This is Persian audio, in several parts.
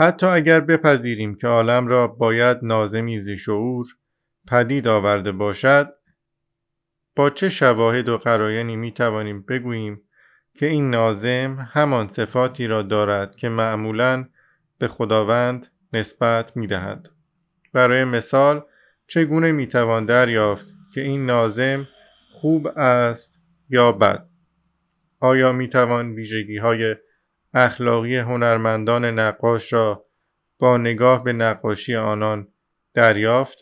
حتی اگر بپذیریم که عالم را باید نازمی ز شعور پدید آورده باشد با چه شواهد و قراینی می توانیم بگوییم که این نازم همان صفاتی را دارد که معمولا به خداوند نسبت می دهد. برای مثال چگونه می توان دریافت که این نازم خوب است یا بد آیا می توان ویژگی های اخلاقی هنرمندان نقاش را با نگاه به نقاشی آنان دریافت؟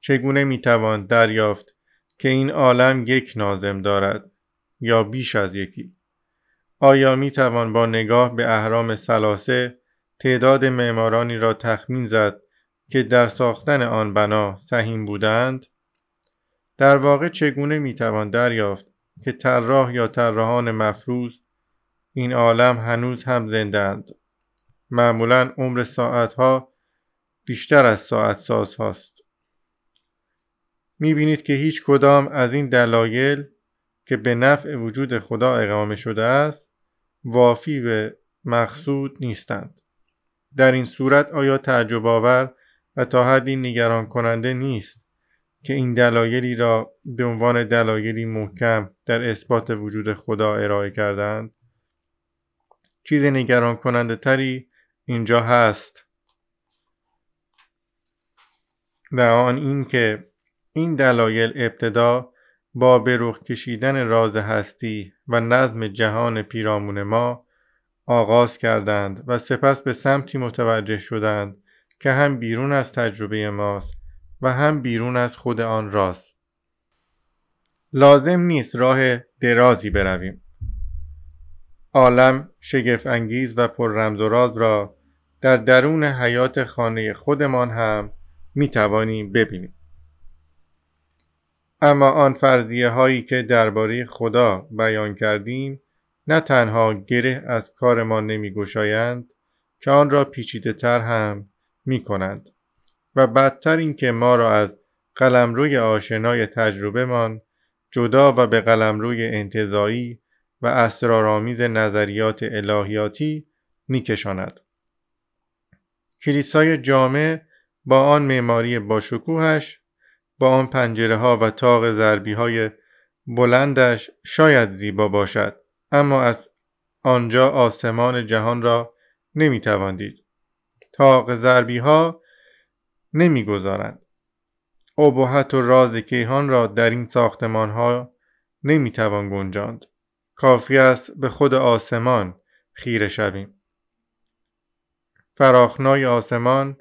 چگونه می توان دریافت که این عالم یک نازم دارد یا بیش از یکی؟ آیا می توان با نگاه به اهرام سلاسه تعداد معمارانی را تخمین زد که در ساختن آن بنا سهیم بودند؟ در واقع چگونه می توان دریافت که طراح یا طراحان مفروض این عالم هنوز هم زندند معمولا عمر ساعتها بیشتر از ساعت ساز هاست. می بینید که هیچ کدام از این دلایل که به نفع وجود خدا اقامه شده است وافی به مقصود نیستند. در این صورت آیا تعجب آور و تا حدی نگران کننده نیست که این دلایلی را به عنوان دلایلی محکم در اثبات وجود خدا ارائه کردند چیز نگران کننده تری اینجا هست. و آن این که این دلایل ابتدا با به رخ کشیدن راز هستی و نظم جهان پیرامون ما آغاز کردند و سپس به سمتی متوجه شدند که هم بیرون از تجربه ماست و هم بیرون از خود آن راست. لازم نیست راه درازی برویم. عالم شگفت انگیز و پر رمز و راز را در درون حیات خانه خودمان هم می توانیم ببینیم. اما آن فرضیه هایی که درباره خدا بیان کردیم نه تنها گره از کارمان نمی گشایند که آن را پیچیده تر هم می کنند و بدتر اینکه ما را از قلمروی آشنای تجربه من جدا و به قلمروی انتظایی و اسرارآمیز نظریات الهیاتی میکشاند. کلیسای جامع با آن معماری باشکوهش با آن پنجره ها و تاق ضربی های بلندش شاید زیبا باشد اما از آنجا آسمان جهان را نمی‌توان دید. تاق ضربی ها نمی‌گذارند. ابهت و راز کیهان را در این ساختمان ها نمی‌توان گنجاند. کافی است به خود آسمان خیره شویم. فراخنای آسمان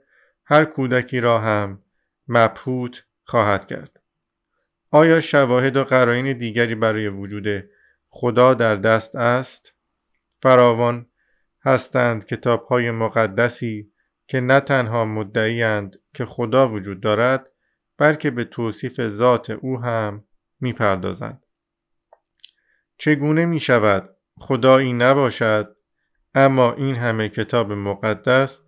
هر کودکی را هم مبهوت خواهد کرد. آیا شواهد و قرائن دیگری برای وجود خدا در دست است؟ فراوان هستند کتاب های مقدسی که نه تنها مدعیند که خدا وجود دارد بلکه به توصیف ذات او هم می‌پردازند. چگونه می شود خدایی نباشد؟ اما این همه کتاب مقدس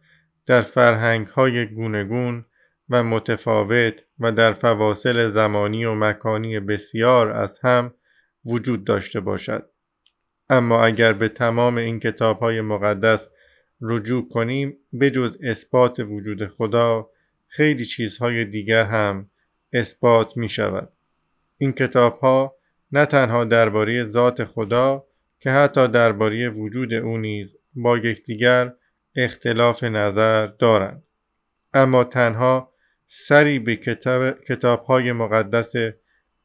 در فرهنگ های گونگون و متفاوت و در فواصل زمانی و مکانی بسیار از هم وجود داشته باشد. اما اگر به تمام این کتاب های مقدس رجوع کنیم بجز اثبات وجود خدا خیلی چیزهای دیگر هم اثبات می شود این کتاب ها نه تنها درباره ذات خدا که حتی درباره وجود او نیز با یکدیگر اختلاف نظر دارند. اما تنها سری به کتاب, کتاب های مقدس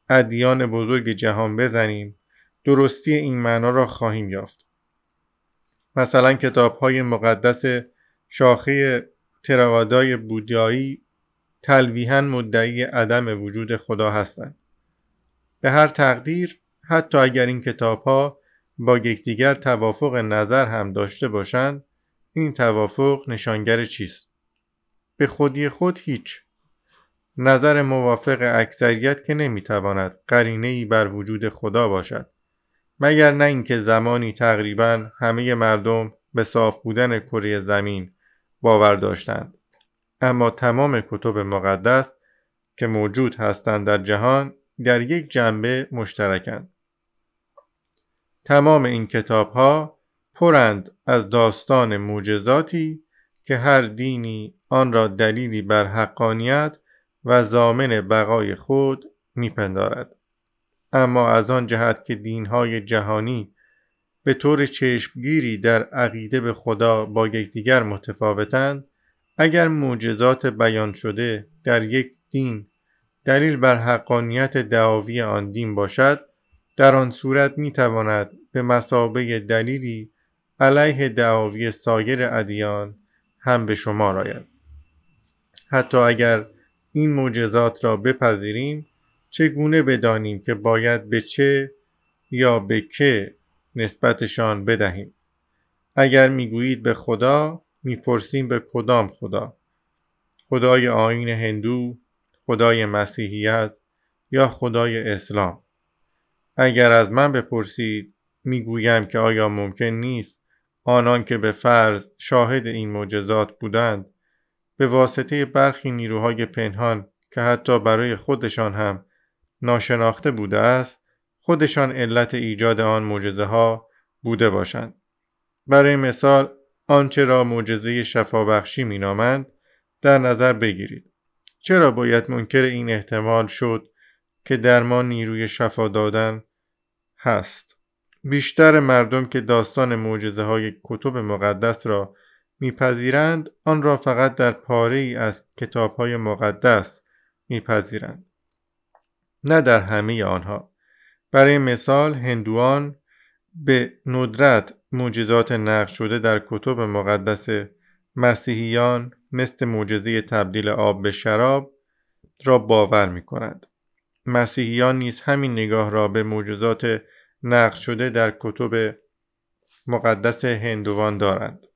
ادیان بزرگ جهان بزنیم درستی این معنا را خواهیم یافت. مثلا کتاب های مقدس شاخه تراوادای بودایی تلویحا مدعی عدم وجود خدا هستند. به هر تقدیر حتی اگر این کتاب ها با یکدیگر توافق نظر هم داشته باشند این توافق نشانگر چیست؟ به خودی خود هیچ. نظر موافق اکثریت که نمی‌تواند قرینه ای بر وجود خدا باشد. مگر نه اینکه زمانی تقریبا همه مردم به صاف بودن کره زمین باور داشتند. اما تمام کتب مقدس که موجود هستند در جهان در یک جنبه مشترکند تمام این کتاب ها پرند از داستان معجزاتی که هر دینی آن را دلیلی بر حقانیت و زامن بقای خود میپندارد. اما از آن جهت که دینهای جهانی به طور چشمگیری در عقیده به خدا با یکدیگر متفاوتند اگر معجزات بیان شده در یک دین دلیل بر حقانیت دعاوی آن دین باشد در آن صورت می تواند به مسابه دلیلی علیه دعاوی سایر ادیان هم به شما آید حتی اگر این معجزات را بپذیریم چگونه بدانیم که باید به چه یا به که نسبتشان بدهیم؟ اگر می‌گویید به خدا می‌پرسیم به کدام خدا؟ خدای آین هندو خدای مسیحیت یا خدای اسلام؟ اگر از من بپرسید می‌گویم که آیا ممکن نیست آنان که به فرض شاهد این معجزات بودند به واسطه برخی نیروهای پنهان که حتی برای خودشان هم ناشناخته بوده است خودشان علت ایجاد آن معجزه ها بوده باشند. برای مثال آنچه را معجزه شفابخشی مینامند در نظر بگیرید. چرا باید منکر این احتمال شد که در ما نیروی شفا دادن هست؟ بیشتر مردم که داستان معجزه های کتب مقدس را میپذیرند آن را فقط در پاره ای از کتاب های مقدس میپذیرند. نه در همه آنها. برای مثال هندوان به ندرت معجزات نقش شده در کتب مقدس مسیحیان مثل معجزه تبدیل آب به شراب را باور می کنند. مسیحیان نیز همین نگاه را به معجزات نقش شده در کتب مقدس هندوان دارند.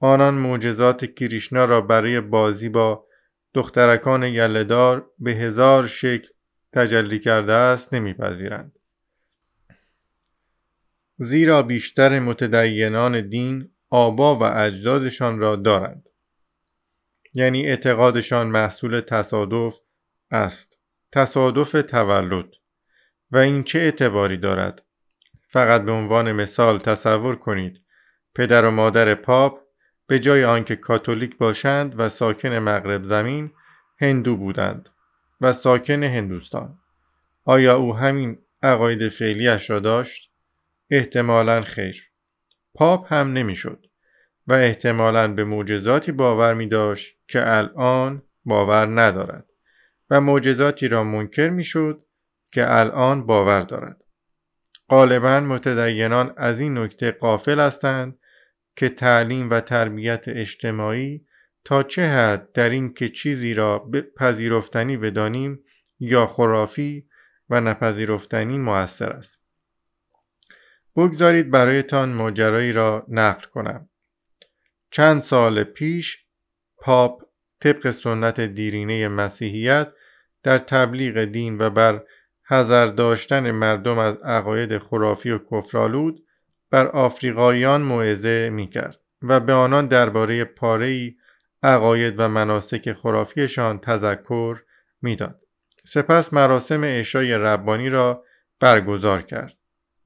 آنان معجزات کریشنا را برای بازی با دخترکان یلدار به هزار شکل تجلی کرده است نمیپذیرند. زیرا بیشتر متدینان دین آبا و اجدادشان را دارند. یعنی اعتقادشان محصول تصادف است. تصادف تولد و این چه اعتباری دارد؟ فقط به عنوان مثال تصور کنید پدر و مادر پاپ به جای آنکه کاتولیک باشند و ساکن مغرب زمین هندو بودند و ساکن هندوستان آیا او همین عقاید فعلیش را داشت احتمالا خیر پاپ هم نمی‌شد و احتمالا به معجزاتی باور می داشت که الان باور ندارد و معجزاتی را منکر می شد که الان باور دارد. غالبا متدینان از این نکته قافل هستند که تعلیم و تربیت اجتماعی تا چه حد در این که چیزی را پذیرفتنی بدانیم یا خرافی و نپذیرفتنی موثر است. بگذارید برایتان ماجرایی را نقل کنم چند سال پیش پاپ طبق سنت دیرینه مسیحیت در تبلیغ دین و بر حذر داشتن مردم از عقاید خرافی و کفرالود بر آفریقاییان موعظه می کرد و به آنان درباره پاره عقاید و مناسک خرافیشان تذکر می‌داد. سپس مراسم عشای ربانی را برگزار کرد.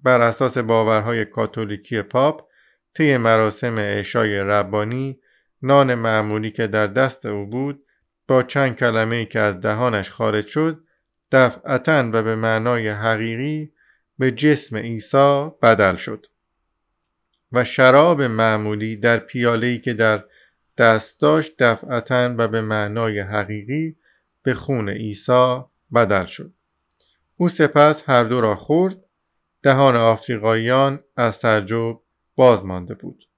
بر اساس باورهای کاتولیکی پاپ طی مراسم عشای ربانی نان معمولی که در دست او بود با چند کلمه ای که از دهانش خارج شد دفعتا و به معنای حقیقی به جسم عیسی بدل شد. و شراب معمولی در پیاله‌ای که در دست داشت دفعتا و به معنای حقیقی به خون عیسی بدل شد. او سپس هر دو را خورد دهان آفریقاییان از تعجب باز مانده بود.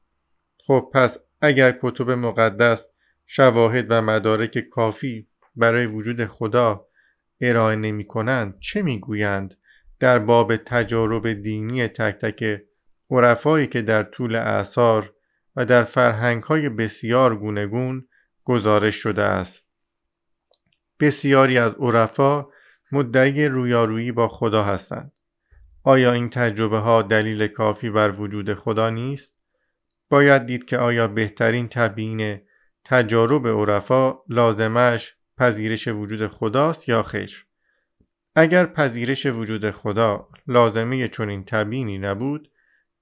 خب پس اگر کتب مقدس شواهد و مدارک کافی برای وجود خدا ارائه نمی کنند چه می‌گویند در باب تجارب دینی تک تک عرفایی که در طول اعثار و در فرهنگ های بسیار گونگون گزارش شده است؟ بسیاری از عرفا مدعی رویارویی با خدا هستند. آیا این تجربه ها دلیل کافی بر وجود خدا نیست؟ باید دید که آیا بهترین تبیین تجارب عرفا لازمش پذیرش وجود خداست یا خیر؟ اگر پذیرش وجود خدا لازمه چنین تبیینی نبود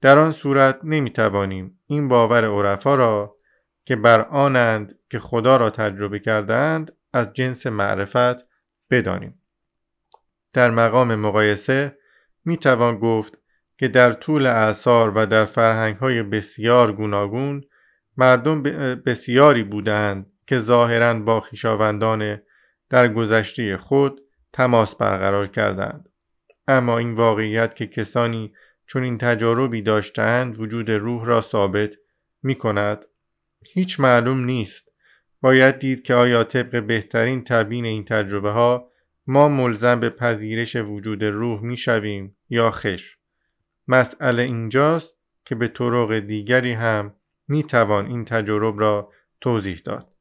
در آن صورت نمی توانیم این باور عرفا را که بر آنند که خدا را تجربه کردند از جنس معرفت بدانیم. در مقام مقایسه می توان گفت که در طول اعثار و در فرهنگ های بسیار گوناگون مردم بسیاری بودند که ظاهرا با خویشاوندان در گذشته خود تماس برقرار کردند. اما این واقعیت که کسانی چون این تجاربی داشتند وجود روح را ثابت می کند هیچ معلوم نیست. باید دید که آیا طبق بهترین تبیین این تجربه ها ما ملزم به پذیرش وجود روح می شویم یا خش. مسئله اینجاست که به طرق دیگری هم می توان این تجرب را توضیح داد.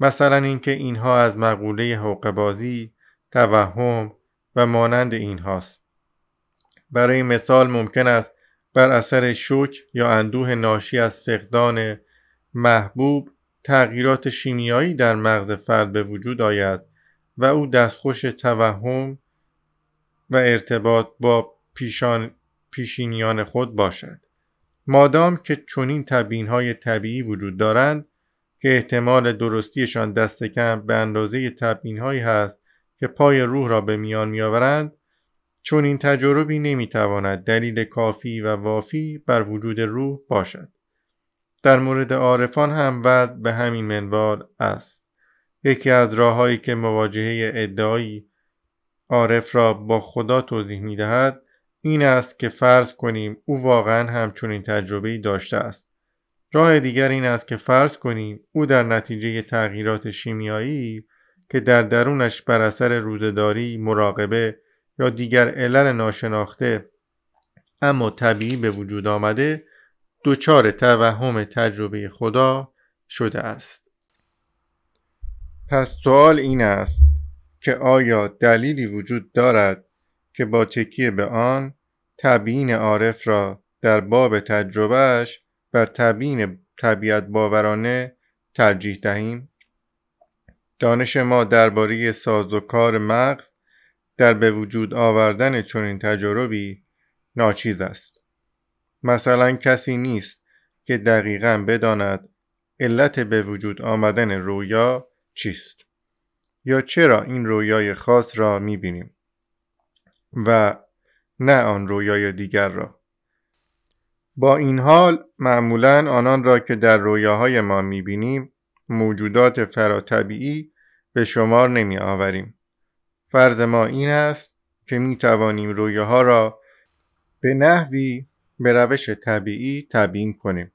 مثلا اینکه اینها از مقوله حقبازی توهم و مانند اینهاست. برای مثال ممکن است بر اثر شوک یا اندوه ناشی از فقدان محبوب تغییرات شیمیایی در مغز فرد به وجود آید و او دستخوش توهم و ارتباط با پیشان پیشینیان خود باشد. مادام که چنین تبیین های طبیعی وجود دارند که احتمال درستیشان دست کم به اندازه تبیین هایی هست که پای روح را به میان میآورند چون این تجربی نمی‌تواند دلیل کافی و وافی بر وجود روح باشد. در مورد عارفان هم وضع به همین منوال است. یکی از راههایی که مواجهه ادعایی عارف را با خدا توضیح می دهد این است که فرض کنیم او واقعا این تجربه داشته است. راه دیگر این است که فرض کنیم او در نتیجه تغییرات شیمیایی که در درونش بر اثر روزداری مراقبه یا دیگر علل ناشناخته اما طبیعی به وجود آمده دچار توهم تجربه خدا شده است. پس سوال این است که آیا دلیلی وجود دارد که با تکیه به آن تبیین عارف را در باب تجربهش بر تبیین طبیعت باورانه ترجیح دهیم. دانش ما درباره ساز و کار مغز در به وجود آوردن چنین تجاربی ناچیز است. مثلا کسی نیست که دقیقا بداند علت به وجود آمدن رویا چیست یا چرا این رویای خاص را می‌بینیم. و نه آن رویای دیگر را با این حال معمولا آنان را که در رویاهای ما می‌بینیم موجودات فراتبیعی به شمار نمی آوریم. فرض ما این است که می توانیم رویاها را به نحوی به روش طبیعی تبیین کنیم.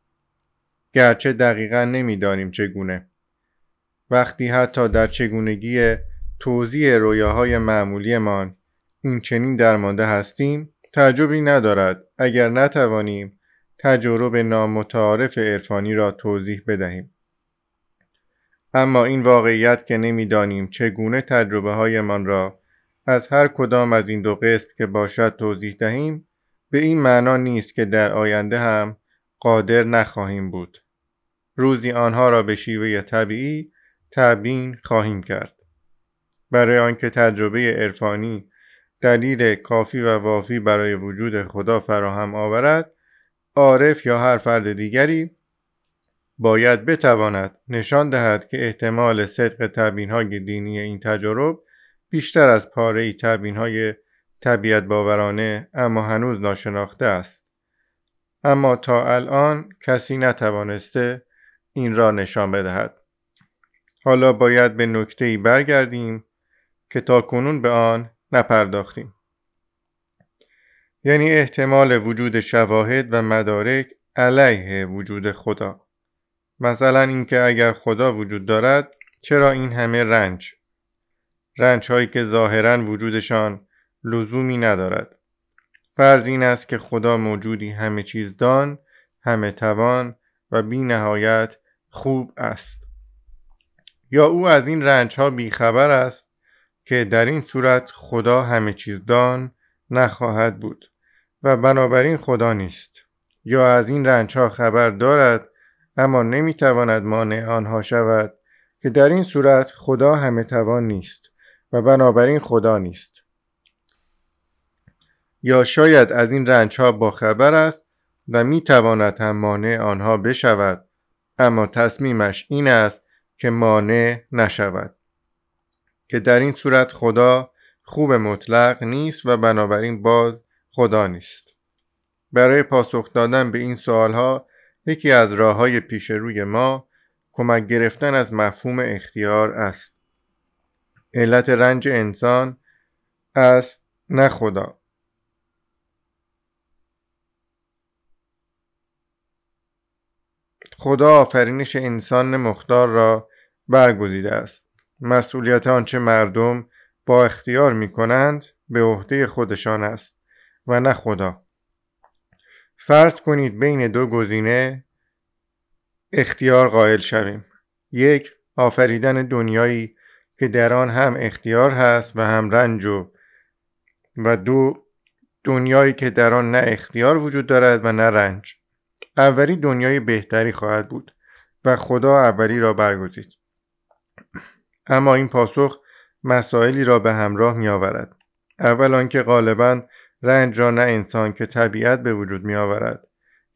گرچه دقیقا نمی‌دانیم چگونه. وقتی حتی در چگونگی توضیح رویاهای معمولیمان این چنین درمانده هستیم تعجبی ندارد. اگر نتوانیم تجربه نامتعارف عرفانی را توضیح بدهیم. اما این واقعیت که نمی‌دانیم چگونه تجربه هایمان را از هر کدام از این دو قسم که باشد توضیح دهیم به این معنا نیست که در آینده هم قادر نخواهیم بود. روزی آنها را به شیوه طبیعی تبیین خواهیم کرد. برای آنکه تجربه عرفانی دلیل کافی و وافی برای وجود خدا فراهم آورد عارف یا هر فرد دیگری باید بتواند نشان دهد که احتمال صدق تبیین های دینی این تجارب بیشتر از پاره تبیین های طبیعت باورانه اما هنوز ناشناخته است. اما تا الان کسی نتوانسته این را نشان بدهد. حالا باید به نکته ای برگردیم که تا کنون به آن نپرداختیم. یعنی احتمال وجود شواهد و مدارک علیه وجود خدا. مثلا اینکه اگر خدا وجود دارد چرا این همه رنج؟ رنج هایی که ظاهرا وجودشان لزومی ندارد. فرض این است که خدا موجودی همه چیز دان همه توان و بی نهایت خوب است. یا او از این رنج ها بیخبر است که در این صورت خدا همه چیز دان نخواهد بود و بنابراین خدا نیست. یا از این رنج ها خبر دارد اما نمی‌تواند مانع آنها شود که در این صورت خدا همه توان نیست و بنابراین خدا نیست. یا شاید از این رنج ها با خبر است و می تواند هم مانع آنها بشود اما تصمیمش این است که مانع نشود. که در این صورت خدا خوب مطلق نیست و بنابراین باز خدا نیست. برای پاسخ دادن به این سوالها یکی از راه های پیش روی ما کمک گرفتن از مفهوم اختیار است. علت رنج انسان است نه خدا. خدا آفرینش انسان مختار را برگزیده است. مسئولیت آنچه مردم با اختیار می کنند به عهده خودشان است و نه خدا. فرض کنید بین دو گزینه اختیار قائل شویم. یک آفریدن دنیایی که در آن هم اختیار هست و هم رنج و و دو دنیایی که در آن نه اختیار وجود دارد و نه رنج. اولی دنیای بهتری خواهد بود و خدا اولی را برگزید. اما این پاسخ مسائلی را به همراه می آورد اول آنکه غالبا رنج را نه انسان که طبیعت به وجود می آورد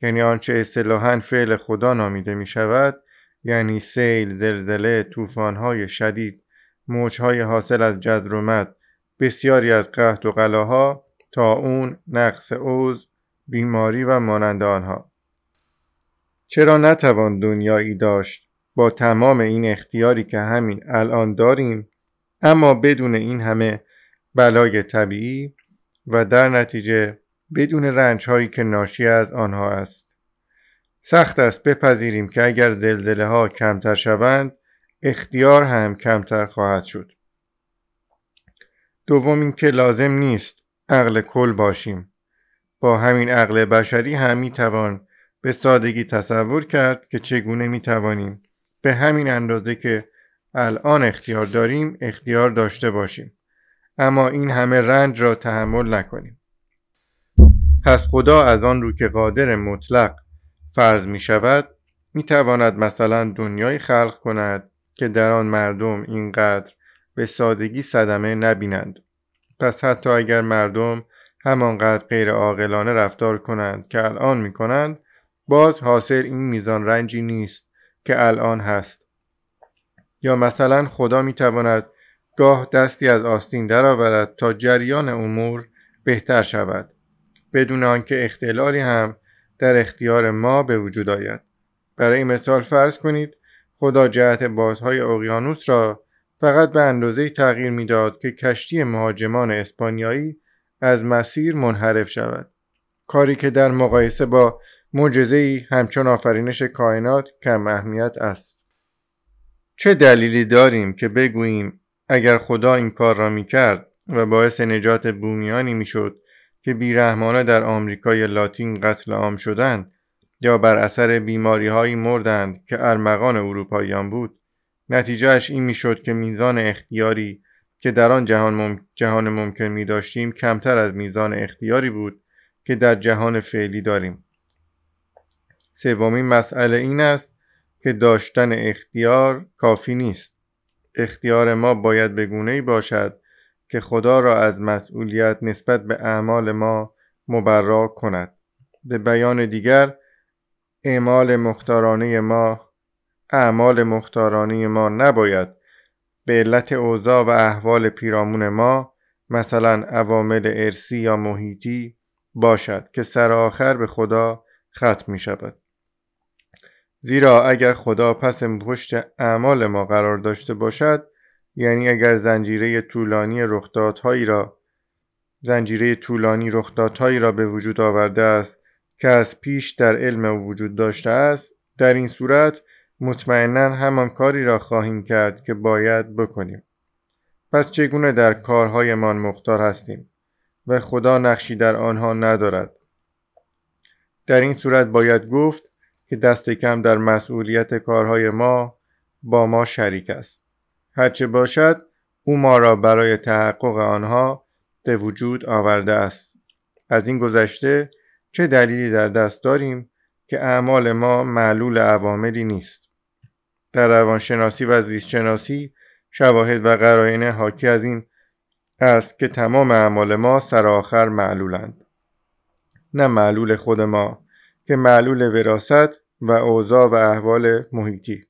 یعنی آنچه اصطلاحا فعل خدا نامیده می شود یعنی سیل، زلزله، طوفان‌های شدید، موجهای حاصل از جذر و مد، بسیاری از قحط و قلاها اون نقص اوز، بیماری و مانند آنها. چرا نتوان دنیایی داشت؟ با تمام این اختیاری که همین الان داریم اما بدون این همه بلای طبیعی و در نتیجه بدون رنج هایی که ناشی از آنها است. سخت است بپذیریم که اگر زلزله ها کمتر شوند اختیار هم کمتر خواهد شد. دوم اینکه لازم نیست عقل کل باشیم. با همین عقل بشری هم می توان به سادگی تصور کرد که چگونه می توانیم به همین اندازه که الان اختیار داریم اختیار داشته باشیم. اما این همه رنج را تحمل نکنیم. پس خدا از آن رو که قادر مطلق فرض می شود می تواند مثلا دنیای خلق کند که در آن مردم اینقدر به سادگی صدمه نبینند. پس حتی اگر مردم همانقدر غیر عاقلانه رفتار کنند که الان می کنند باز حاصل این میزان رنجی نیست که الان هست. یا مثلا خدا می تواند گاه دستی از آستین درآورد تا جریان امور بهتر شود. بدون آنکه اختلالی هم در اختیار ما به وجود آید. برای مثال فرض کنید خدا جهت بازهای اقیانوس را فقط به اندازه تغییر می‌داد که کشتی مهاجمان اسپانیایی از مسیر منحرف شود. کاری که در مقایسه با معجزه همچون آفرینش کائنات کم اهمیت است. چه دلیلی داریم که بگوییم اگر خدا این کار را می کرد و باعث نجات بومیانی می شد که بیرحمانه در آمریکای لاتین قتل عام شدند یا بر اثر بیماری هایی مردند که ارمغان اروپاییان بود نتیجهش این می‌شد که میزان اختیاری که در آن جهان, جهان ممکن می داشتیم کمتر از میزان اختیاری بود که در جهان فعلی داریم. سومین مسئله این است که داشتن اختیار کافی نیست. اختیار ما باید به گونه باشد که خدا را از مسئولیت نسبت به اعمال ما مبرا کند. به بیان دیگر اعمال مختارانه ما اعمال مختارانه ما نباید به علت اوضاع و احوال پیرامون ما مثلا عوامل ارسی یا محیطی باشد که سر آخر به خدا ختم می شود زیرا اگر خدا پس پشت اعمال ما قرار داشته باشد یعنی اگر زنجیره طولانی رخدادهایی را زنجیره طولانی رخدادهایی را به وجود آورده است که از پیش در علم وجود داشته است در این صورت مطمئنا همان کاری را خواهیم کرد که باید بکنیم. پس چگونه در کارهایمان مختار هستیم و خدا نقشی در آنها ندارد؟ در این صورت باید گفت که دست کم در مسئولیت کارهای ما با ما شریک است. هرچه باشد او ما را برای تحقق آنها به وجود آورده است. از این گذشته چه دلیلی در دست داریم که اعمال ما معلول عواملی نیست؟ در روانشناسی و زیستشناسی شواهد و قرائن حاکی از این است که تمام اعمال ما سرآخر معلولند. نه معلول خود ما که معلول وراست و اوضاع و احوال محیطی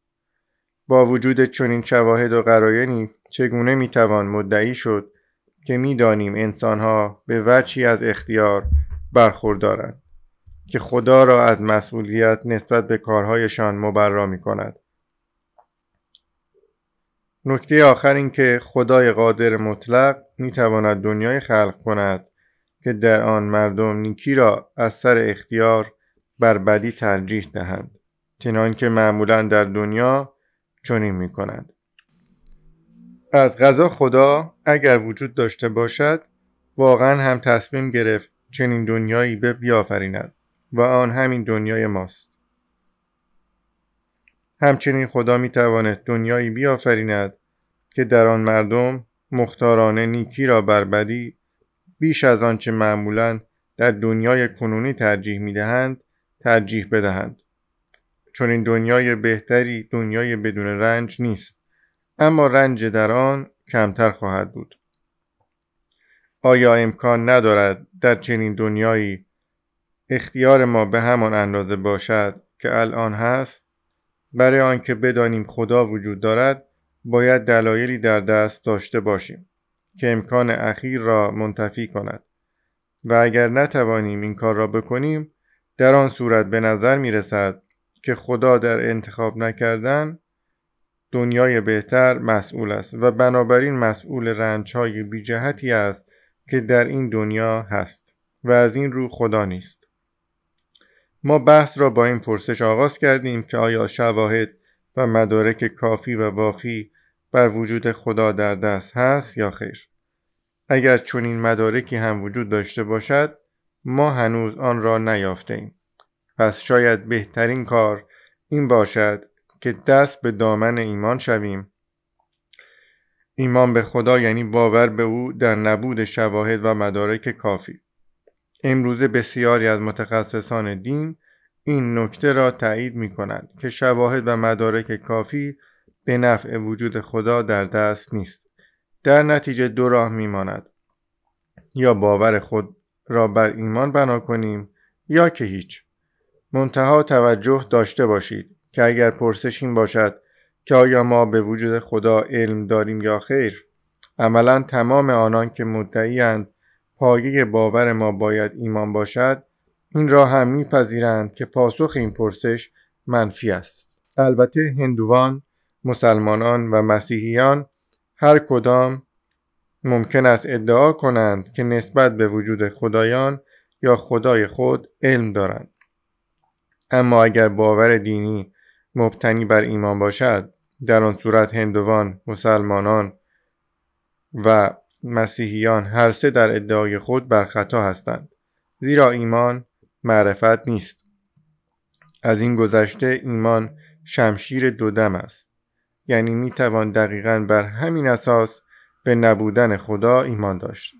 با وجود چنین شواهد و قرایانی چگونه می‌توان مدعی شد که می‌دانیم انسانها به وجهی از اختیار برخوردارند که خدا را از مسئولیت نسبت به کارهایشان مبرا می کند. نکته آخر این که خدای قادر مطلق می تواند دنیای خلق کند که در آن مردم نیکی را از سر اختیار بر بدی ترجیح دهند چنان که معمولا در دنیا چنین می کند. از غذا خدا اگر وجود داشته باشد واقعا هم تصمیم گرفت چنین دنیایی به بیافریند و آن همین دنیای ماست همچنین خدا می تواند دنیایی بیافریند که در آن مردم مختارانه نیکی را بر بدی بیش از آنچه معمولا در دنیای کنونی ترجیح می دهند ترجیح بدهند. چون این دنیای بهتری دنیای بدون رنج نیست اما رنج در آن کمتر خواهد بود. آیا امکان ندارد در چنین دنیایی اختیار ما به همان اندازه باشد که الان هست؟ برای آنکه بدانیم خدا وجود دارد باید دلایلی در دست داشته باشیم که امکان اخیر را منتفی کند. و اگر نتوانیم این کار را بکنیم در آن صورت به نظر می رسد که خدا در انتخاب نکردن دنیای بهتر مسئول است و بنابراین مسئول رنج های بی جهتی است که در این دنیا هست و از این رو خدا نیست. ما بحث را با این پرسش آغاز کردیم که آیا شواهد و مدارک کافی و وافی بر وجود خدا در دست هست یا خیر. اگر چنین مدارکی هم وجود داشته باشد ما هنوز آن را نیافته ایم پس شاید بهترین کار این باشد که دست به دامن ایمان شویم. ایمان به خدا یعنی باور به او در نبود شواهد و مدارک کافی. امروزه بسیاری از متخصصان دین این نکته را تایید می کنند که شواهد و مدارک کافی به نفع وجود خدا در دست نیست. در نتیجه دو راه می ماند. یا باور خود را بر ایمان بنا کنیم یا که هیچ. منتها توجه داشته باشید که اگر پرسش این باشد که آیا ما به وجود خدا علم داریم یا خیر عملا تمام آنان که مدعیند پایه باور ما باید ایمان باشد این را هم میپذیرند که پاسخ این پرسش منفی است. البته هندوان مسلمانان و مسیحیان هر کدام ممکن است ادعا کنند که نسبت به وجود خدایان یا خدای خود علم دارند. اما اگر باور دینی مبتنی بر ایمان باشد در آن صورت هندوان مسلمانان و مسیحیان هر سه در ادعای خود بر خطا هستند زیرا ایمان معرفت نیست. از این گذشته ایمان شمشیر دودم است. یعنی می توان دقیقا بر همین اساس به نبودن خدا ایمان داشت.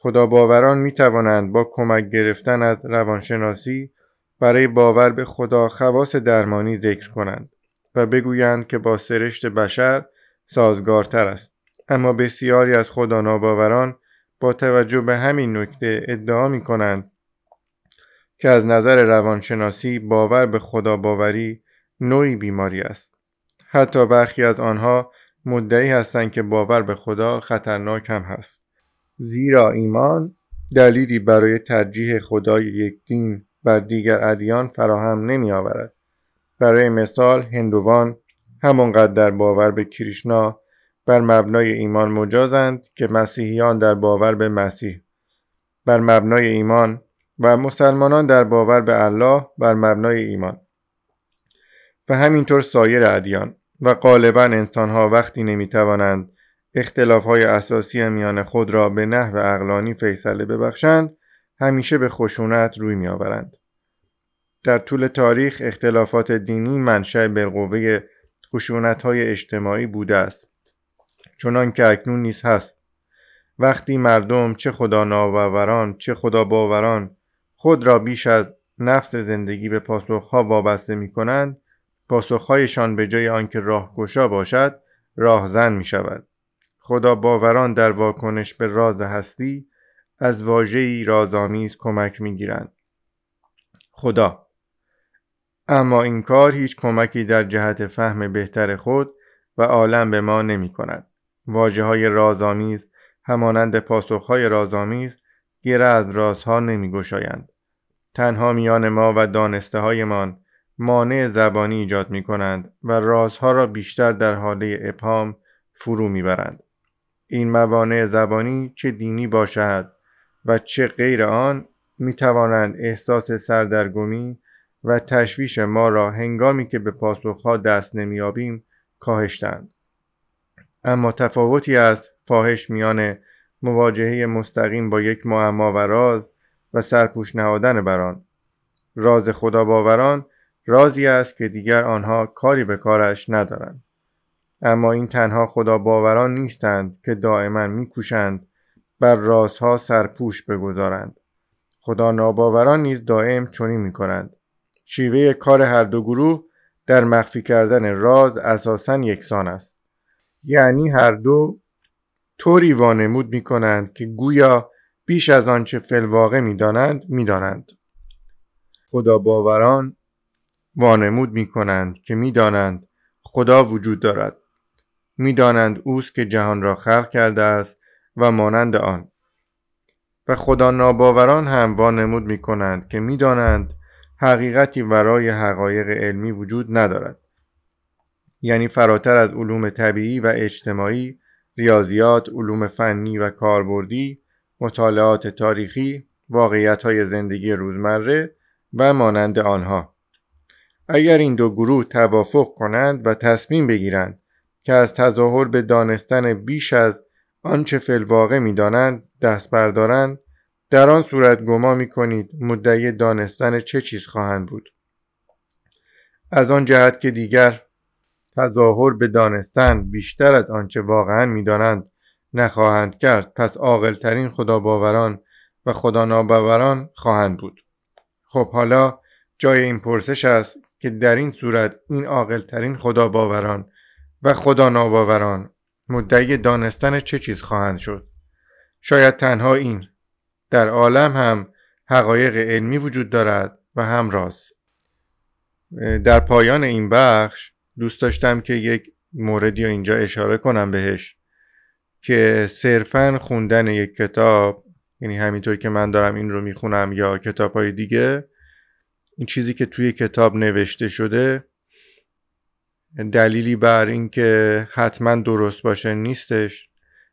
خدا باوران می توانند با کمک گرفتن از روانشناسی برای باور به خدا خواص درمانی ذکر کنند و بگویند که با سرشت بشر سازگارتر است. اما بسیاری از خدا ناباوران با توجه به همین نکته ادعا می کنند که از نظر روانشناسی باور به خدا باوری نوعی بیماری است. حتی برخی از آنها مدعی هستند که باور به خدا خطرناک هم هست. زیرا ایمان دلیلی برای ترجیح خدای یک دین بر دیگر ادیان فراهم نمی آورد. برای مثال هندوان همانقدر در باور به کریشنا بر مبنای ایمان مجازند که مسیحیان در باور به مسیح. بر مبنای ایمان و مسلمانان در باور به الله بر مبنای ایمان. و همینطور سایر ادیان. و غالبا انسانها وقتی نمی‌توانند های اساسی میان خود را به نحو اقلانی فیصله ببخشند همیشه به خشونت روی میآورند. در طول تاریخ اختلافات دینی منشأ بالقوه خشونت های اجتماعی بوده است. چنان که اکنون نیز هست. وقتی مردم چه خدا ناباوران چه خدا باوران خود را بیش از نفس زندگی به پاسخها وابسته می کنند پاسخهایشان به جای آنکه راهگشا باشد راهزن می شود خدا باوران در واکنش به راز هستی از واژه‌ای رازآمیز کمک می گیرند خدا اما این کار هیچ کمکی در جهت فهم بهتر خود و عالم به ما نمی کند. واجه های رازآمیز همانند پاسخ های رازآمیز گره از رازها نمی گشایند. تنها میان ما و دانسته هایمان مانع زبانی ایجاد می کنند و رازها را بیشتر در حاله ابهام فرو می‌برند. این موانع زبانی چه دینی باشد و چه غیر آن می توانند احساس سردرگمی و تشویش ما را هنگامی که به پاسخها دست نمیابیم کاهشتند. اما تفاوتی است فاحش میان مواجهه مستقیم با یک معما و راز و سرپوش نهادن بر آن راز خدا باوران رازی است که دیگر آنها کاری به کارش ندارند. اما این تنها خدا باوران نیستند که دائما میکوشند بر رازها سرپوش بگذارند. خدا ناباوران نیز دائم چنین می‌کنند شیوه کار هر دو گروه در مخفی کردن راز اساسا یکسان است. یعنی هر دو طوری وانمود می کنند که گویا بیش از آنچه فلواقع می دانند می دانند. خدا باوران وانمود می کنند که می دانند خدا وجود دارد. می دانند اوست که جهان را خلق کرده است و مانند آن. و خدا ناباوران هم وانمود می کنند که می دانند حقیقتی ورای حقایق علمی وجود ندارد. یعنی فراتر از علوم طبیعی و اجتماعی ریاضیات، علوم فنی و کاربردی، مطالعات تاریخی، واقعیت های زندگی روزمره و مانند آنها. اگر این دو گروه توافق کنند و تصمیم بگیرند که از تظاهر به دانستن بیش از آنچه فلواقع می دانند دست بردارند در آن صورت گما می کنید مدعی دانستن چه چیز خواهند بود. از آن جهت که دیگر تظاهر به دانستن بیشتر از آنچه واقعا می‌دانند نخواهند کرد پس عاقلترین خدا باوران و خدا ناباوران خواهند بود. خب حالا جای این پرسش است که در این صورت این عاقلترین خدا باوران و خدا ناباوران مدعی دانستن چه چیز خواهند شد. شاید تنها این. در عالم هم حقایق علمی وجود دارد و هم راست. در پایان این بخش دوست داشتم که یک موردی اینجا اشاره کنم بهش که صرفا خوندن یک کتاب یعنی همینطور که من دارم این رو می‌خونم یا کتاب های دیگه این چیزی که توی کتاب نوشته شده دلیلی بر اینکه حتما درست باشه نیستش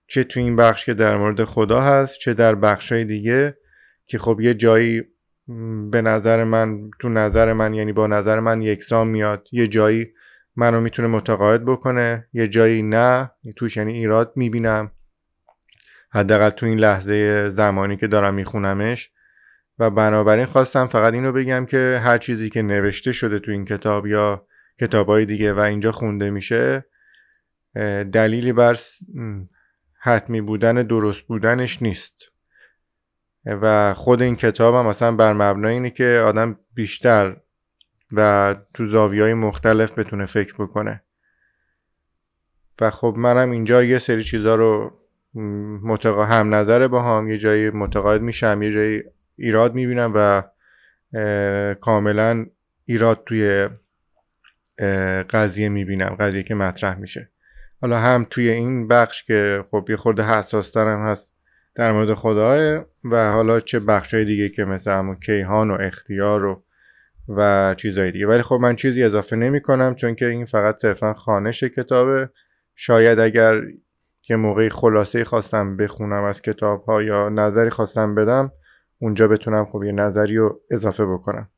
چه توی این بخش که در مورد خدا هست چه در بخش دیگه که خب یه جایی به نظر من تو نظر من یعنی با نظر من یکسان میاد. یه جایی منو می‌تونه متقاعد بکنه یه جایی نه توش یعنی ایراد می‌بینم. حداقل تو این لحظه زمانی که دارم میخونمش و بنابراین خواستم فقط اینو بگم که هر چیزی که نوشته شده تو این کتاب یا کتابهای دیگه و اینجا خونده میشه دلیلی بر حتمی بودن درست بودنش نیست. و خود این کتاب هم مثلا بر مبنای اینه که آدم بیشتر و تو زاویه های مختلف بتونه فکر بکنه. و خب منم اینجا یه سری چیزا رو متقا هم نظره با هم یه جایی متقاعد میشم یه جایی ایراد می‌بینم و کاملا ایراد توی قضیه می‌بینم قضیه که مطرح میشه. حالا هم توی این بخش که خب یه خورده حساس هم هست در مورد خداه و حالا چه بخش های دیگه که مثل همون کیهان و اختیار و و چیزهای دیگه. ولی خب من چیزی اضافه نمی کنم چون که این فقط صرفا خانش کتابه. شاید اگر که موقعی خلاصه خواستم بخونم از کتاب ها یا نظری خواستم بدم اونجا بتونم خب یه نظری رو اضافه بکنم.